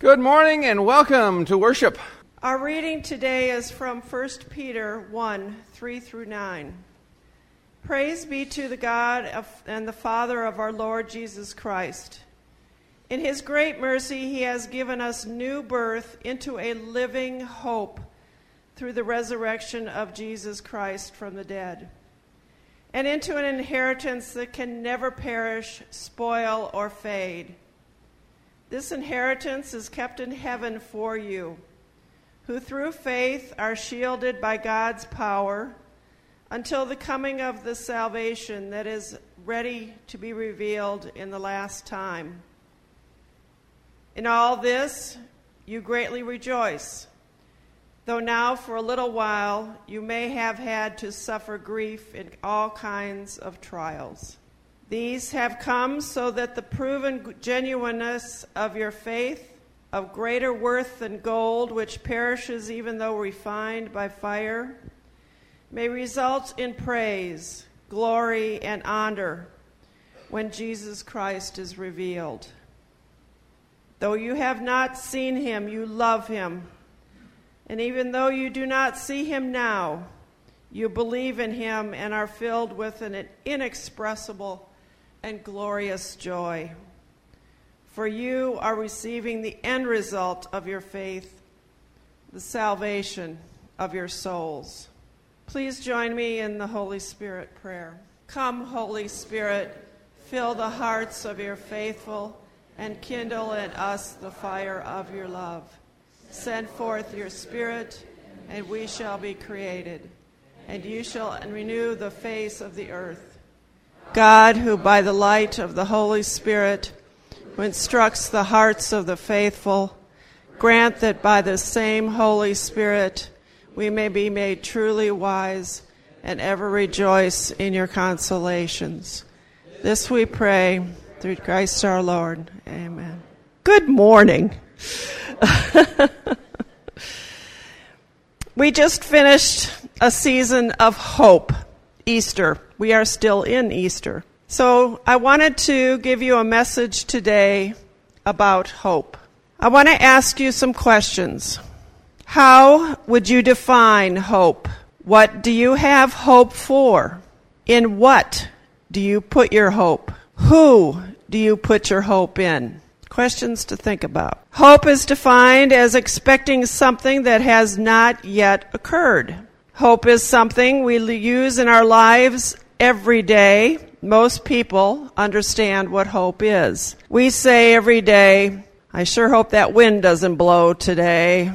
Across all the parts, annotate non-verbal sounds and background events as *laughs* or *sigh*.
Good morning and welcome to worship. Our reading today is from 1 Peter 1 3 through 9. Praise be to the God of, and the Father of our Lord Jesus Christ. In his great mercy, he has given us new birth into a living hope through the resurrection of Jesus Christ from the dead, and into an inheritance that can never perish, spoil, or fade. This inheritance is kept in heaven for you, who through faith are shielded by God's power until the coming of the salvation that is ready to be revealed in the last time. In all this, you greatly rejoice, though now for a little while you may have had to suffer grief in all kinds of trials. These have come so that the proven genuineness of your faith, of greater worth than gold, which perishes even though refined by fire, may result in praise, glory, and honor when Jesus Christ is revealed. Though you have not seen him, you love him. And even though you do not see him now, you believe in him and are filled with an inexpressible and glorious joy. For you are receiving the end result of your faith, the salvation of your souls. Please join me in the Holy Spirit prayer. Come, Holy Spirit, fill the hearts of your faithful and kindle in us the fire of your love. Send forth your Spirit, and we shall be created, and you shall renew the face of the earth. God, who by the light of the Holy Spirit who instructs the hearts of the faithful, grant that by the same Holy Spirit we may be made truly wise and ever rejoice in your consolations. This we pray through Christ our Lord. Amen. Good morning. *laughs* we just finished a season of hope, Easter. We are still in Easter. So I wanted to give you a message today about hope. I want to ask you some questions. How would you define hope? What do you have hope for? In what do you put your hope? Who do you put your hope in? Questions to think about. Hope is defined as expecting something that has not yet occurred. Hope is something we use in our lives every day. Most people understand what hope is. We say every day, I sure hope that wind doesn't blow today.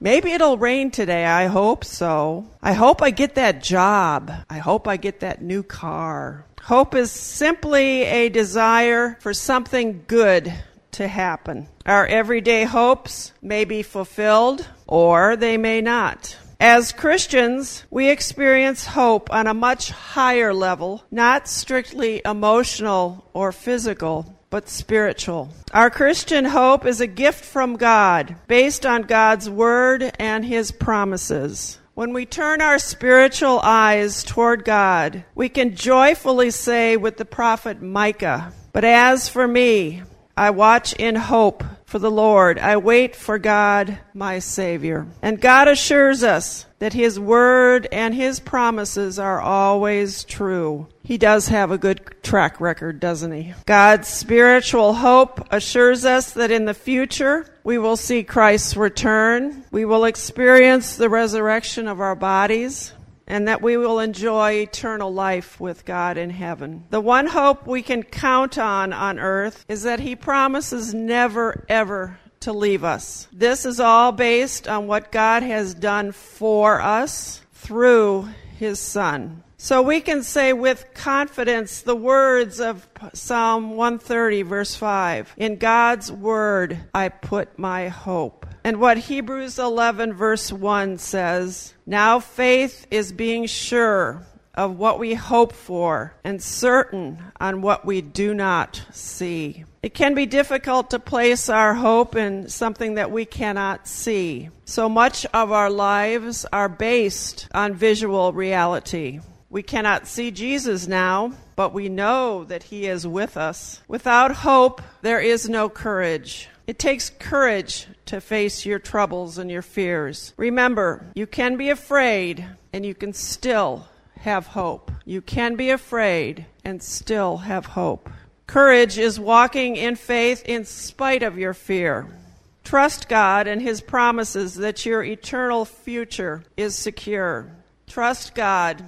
Maybe it'll rain today. I hope so. I hope I get that job. I hope I get that new car. Hope is simply a desire for something good to happen. Our everyday hopes may be fulfilled or they may not. As Christians, we experience hope on a much higher level, not strictly emotional or physical, but spiritual. Our Christian hope is a gift from God, based on God's Word and His promises. When we turn our spiritual eyes toward God, we can joyfully say with the prophet Micah, But as for me, I watch in hope for the Lord. I wait for God, my Savior. And God assures us that His Word and His promises are always true. He does have a good track record, doesn't He? God's spiritual hope assures us that in the future we will see Christ's return. We will experience the resurrection of our bodies and that we will enjoy eternal life with God in heaven. The one hope we can count on on earth is that He promises never, ever to leave us. This is all based on what God has done for us through His Son. So we can say with confidence the words of Psalm 130, verse 5 In God's Word I put my hope. And what Hebrews 11, verse 1 says Now faith is being sure of what we hope for and certain on what we do not see. It can be difficult to place our hope in something that we cannot see. So much of our lives are based on visual reality. We cannot see Jesus now, but we know that He is with us. Without hope, there is no courage. It takes courage to face your troubles and your fears. Remember, you can be afraid and you can still have hope. You can be afraid and still have hope. Courage is walking in faith in spite of your fear. Trust God and His promises that your eternal future is secure. Trust God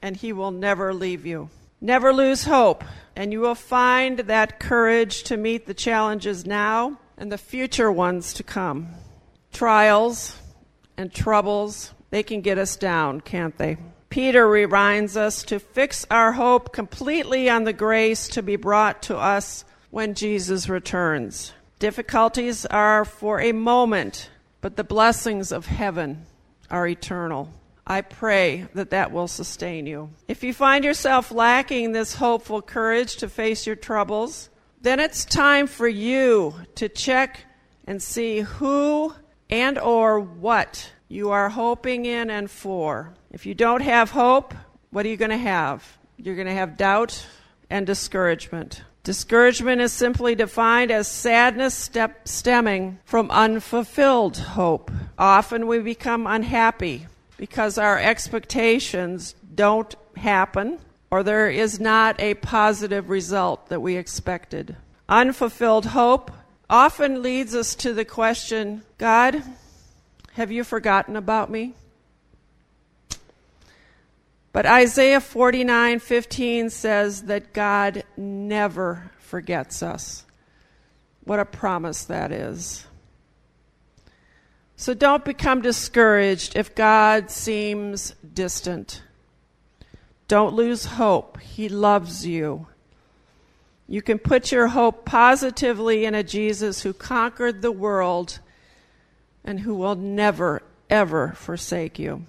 and He will never leave you. Never lose hope, and you will find that courage to meet the challenges now and the future ones to come. Trials and troubles, they can get us down, can't they? Peter reminds us to fix our hope completely on the grace to be brought to us when Jesus returns. Difficulties are for a moment, but the blessings of heaven are eternal. I pray that that will sustain you. If you find yourself lacking this hopeful courage to face your troubles, then it's time for you to check and see who and or what you are hoping in and for. If you don't have hope, what are you going to have? You're going to have doubt and discouragement. Discouragement is simply defined as sadness step stemming from unfulfilled hope. Often we become unhappy because our expectations don't happen or there is not a positive result that we expected. Unfulfilled hope often leads us to the question God, have you forgotten about me? But Isaiah 49:15 says that God never forgets us. What a promise that is. So don't become discouraged if God seems distant. Don't lose hope. He loves you. You can put your hope positively in a Jesus who conquered the world and who will never, ever forsake you.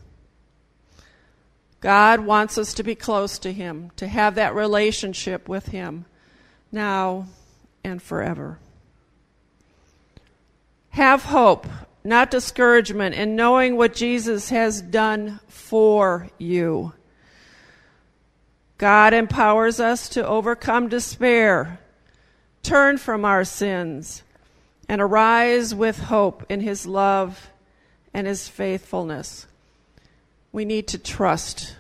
God wants us to be close to Him, to have that relationship with Him now and forever. Have hope not discouragement, and knowing what Jesus has done for you. God empowers us to overcome despair, turn from our sins, and arise with hope in His love and His faithfulness. We need to trust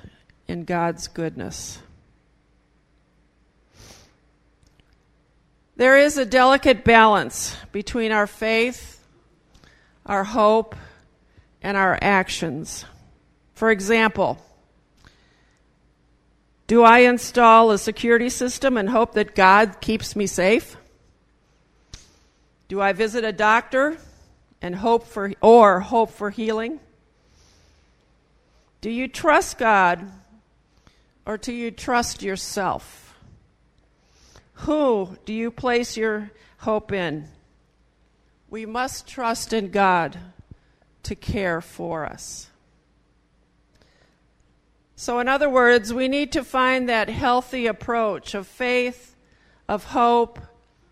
in God's goodness. There is a delicate balance between our faith our hope, and our actions. For example, do I install a security system and hope that God keeps me safe? Do I visit a doctor and hope for or hope for healing? Do you trust God or do you trust yourself? Who do you place your hope in? We must trust in God to care for us. So, in other words, we need to find that healthy approach of faith, of hope,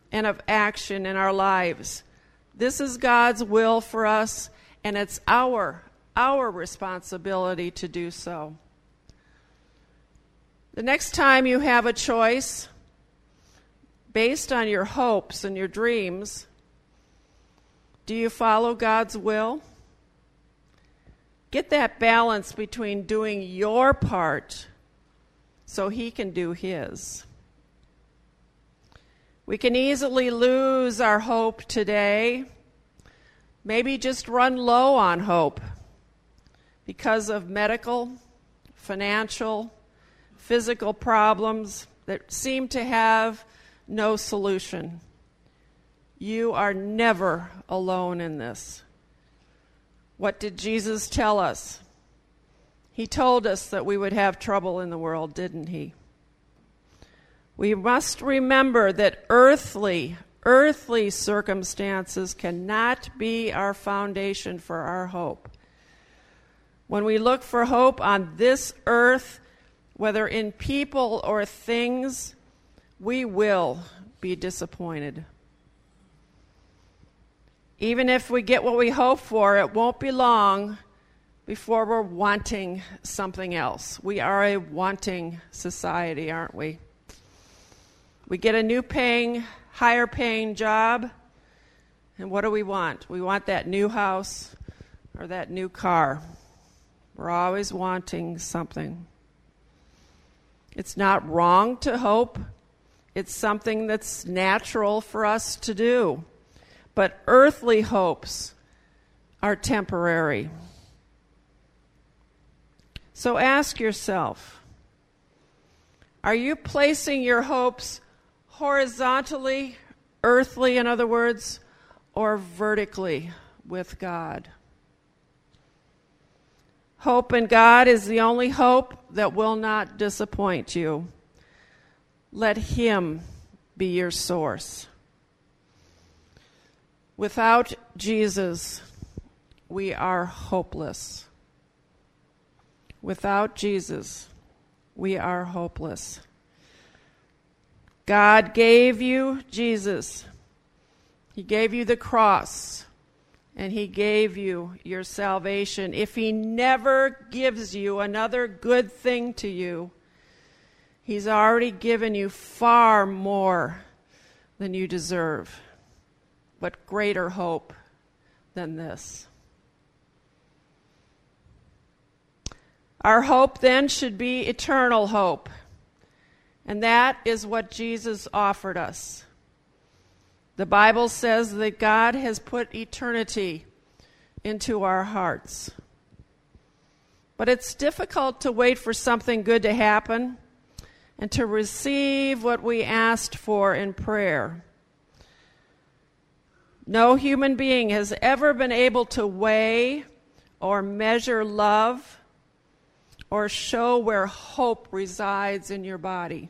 and of action in our lives. This is God's will for us, and it's our, our responsibility to do so. The next time you have a choice based on your hopes and your dreams, do you follow God's will? Get that balance between doing your part so He can do His. We can easily lose our hope today, maybe just run low on hope because of medical, financial, physical problems that seem to have no solution. You are never alone in this. What did Jesus tell us? He told us that we would have trouble in the world, didn't he? We must remember that earthly, earthly circumstances cannot be our foundation for our hope. When we look for hope on this earth, whether in people or things, we will be disappointed. Even if we get what we hope for, it won't be long before we're wanting something else. We are a wanting society, aren't we? We get a new paying, higher paying job, And what do we want? We want that new house or that new car. We're always wanting something. It's not wrong to hope, it's something that's natural for us to do. But earthly hopes are temporary. So ask yourself are you placing your hopes horizontally, earthly, in other words, or vertically with God? Hope in God is the only hope that will not disappoint you. Let Him be your source. Without Jesus, we are hopeless. Without Jesus, we are hopeless. God gave you Jesus. He gave you the cross and He gave you your salvation. If He never gives you another good thing to you, He's already given you far more than you deserve. What greater hope than this? Our hope then should be eternal hope. And that is what Jesus offered us. The Bible says that God has put eternity into our hearts. But it's difficult to wait for something good to happen and to receive what we asked for in prayer. No human being has ever been able to weigh or measure love or show where hope resides in your body.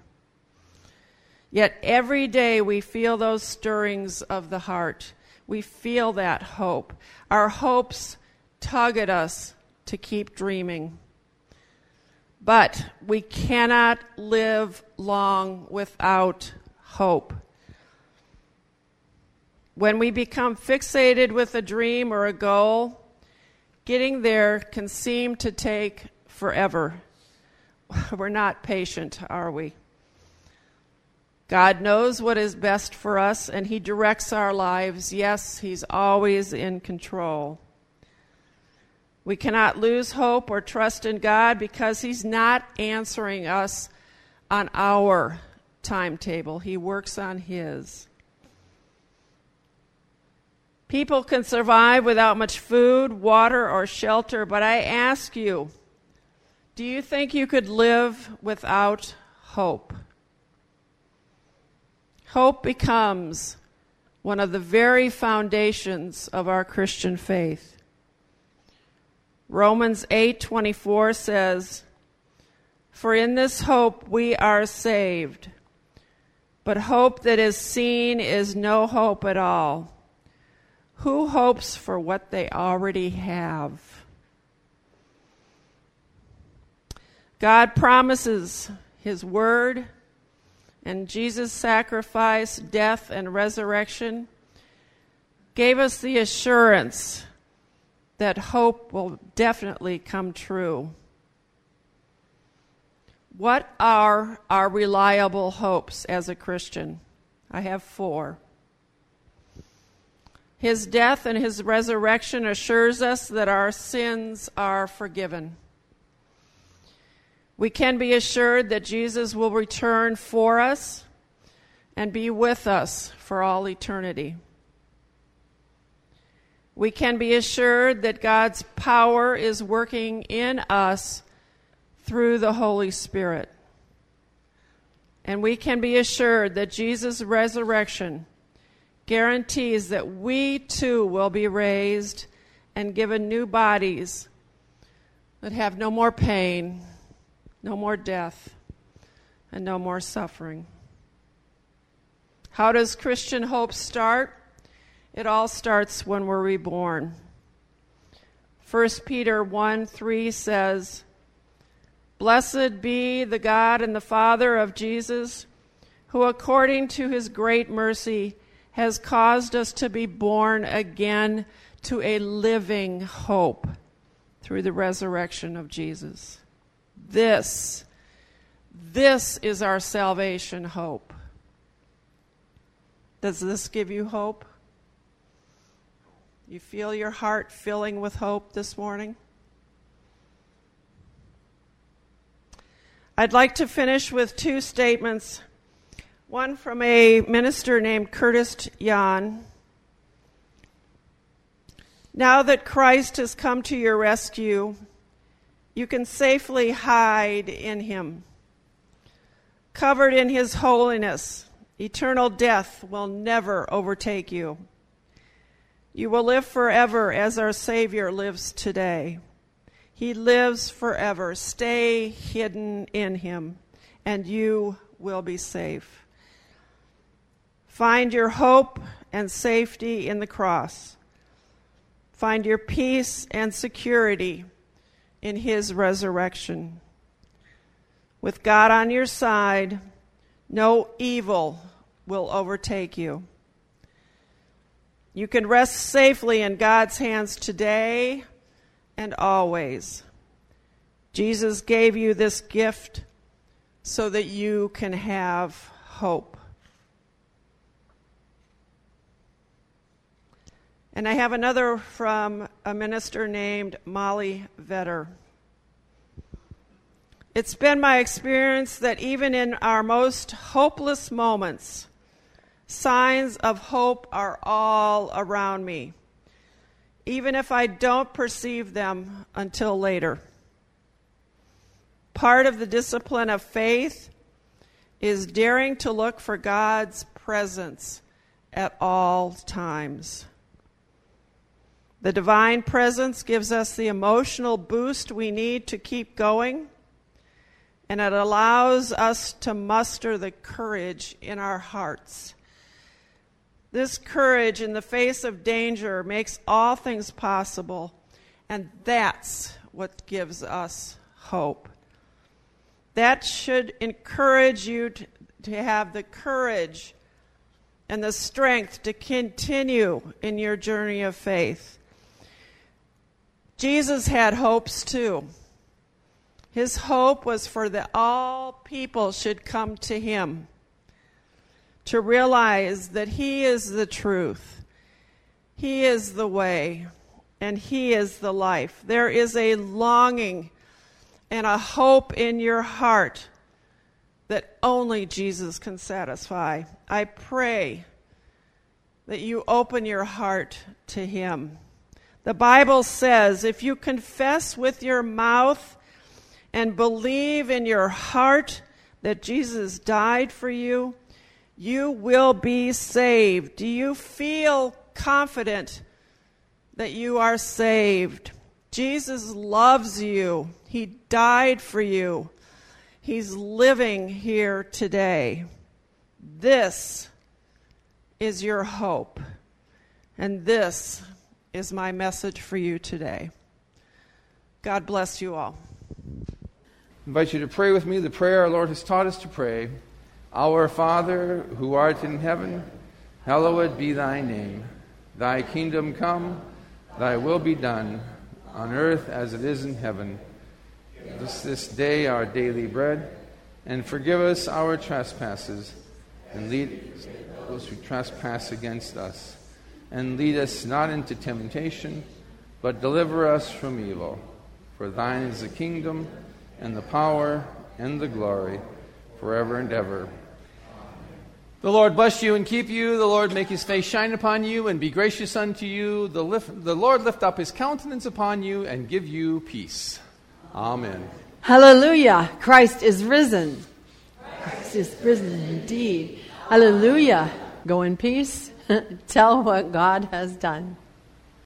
Yet every day we feel those stirrings of the heart. We feel that hope. Our hopes tug at us to keep dreaming. But we cannot live long without hope. When we become fixated with a dream or a goal, getting there can seem to take forever. *laughs* We're not patient, are we? God knows what is best for us, and He directs our lives. Yes, He's always in control. We cannot lose hope or trust in God because He's not answering us on our timetable, He works on His. People can survive without much food, water, or shelter, but I ask you, do you think you could live without hope? Hope becomes one of the very foundations of our Christian faith. Romans 8:24 says, "For in this hope we are saved. But hope that is seen is no hope at all. Who hopes for what they already have?" God promises His Word and Jesus' sacrifice, death, and resurrection gave us the assurance that hope will definitely come true. What are our reliable hopes as a Christian? I have four. His death and his resurrection assures us that our sins are forgiven. We can be assured that Jesus will return for us and be with us for all eternity. We can be assured that God's power is working in us through the Holy Spirit. And we can be assured that Jesus' resurrection guarantees that we too will be raised and given new bodies that have no more pain, no more death, and no more suffering. How does Christian hope start? It all starts when we're reborn. 1 Peter 1 3 says, Blessed be the God and the Father of Jesus, who according to his great mercy has caused us to be born again to a living hope through the resurrection of Jesus. This, this is our salvation hope. Does this give you hope? You feel your heart filling with hope this morning? I'd like to finish with two statements. One from a minister named Curtis Jahn. Now that Christ has come to your rescue, you can safely hide in him. Covered in his holiness, eternal death will never overtake you. You will live forever as our Savior lives today. He lives forever. Stay hidden in Him, and you will be safe. Find your hope and safety in the cross. Find your peace and security in His resurrection. With God on your side, no evil will overtake you. You can rest safely in God's hands today and always. Jesus gave you this gift so that you can have hope. And I have another from a minister named Molly Vetter. It's been my experience that even in our most hopeless moments, signs of hope are all around me even if I don't perceive them until later. Part of the discipline of faith is daring to look for God's presence at all times. The divine presence gives us the emotional boost we need to keep going, and it allows us to muster the courage in our hearts this courage in the face of danger makes all things possible, and that's what gives us hope. That should encourage you to, to have the courage and the strength to continue in your journey of faith. Jesus had hopes too. His hope was for that all people should come to him to realize that He is the truth, He is the way, and He is the life. There is a longing and a hope in your heart that only Jesus can satisfy. I pray that you open your heart to Him. The Bible says if you confess with your mouth and believe in your heart that Jesus died for you, you will be saved. Do you feel confident that you are saved? Jesus loves you. He died for you. He's living here today. This is your hope. And this is my message for you today. God bless you all. I invite you to pray with me the prayer our Lord has taught us to pray. Our Father, who art in heaven, hallowed be thy name. Thy kingdom come, thy will be done, on earth as it is in heaven. Give us this day our daily bread, and forgive us our trespasses, and lead those who trespass against us. And lead us not into temptation, but deliver us from evil. For thine is the kingdom, and the power, and the glory, forever and ever. The Lord bless you and keep you. The Lord make his face shine upon you and be gracious unto you. The, lift, the Lord lift up his countenance upon you and give you peace. Amen. Hallelujah. Christ is risen. Christ is risen indeed. Hallelujah. Go in peace. *laughs* Tell what God has done.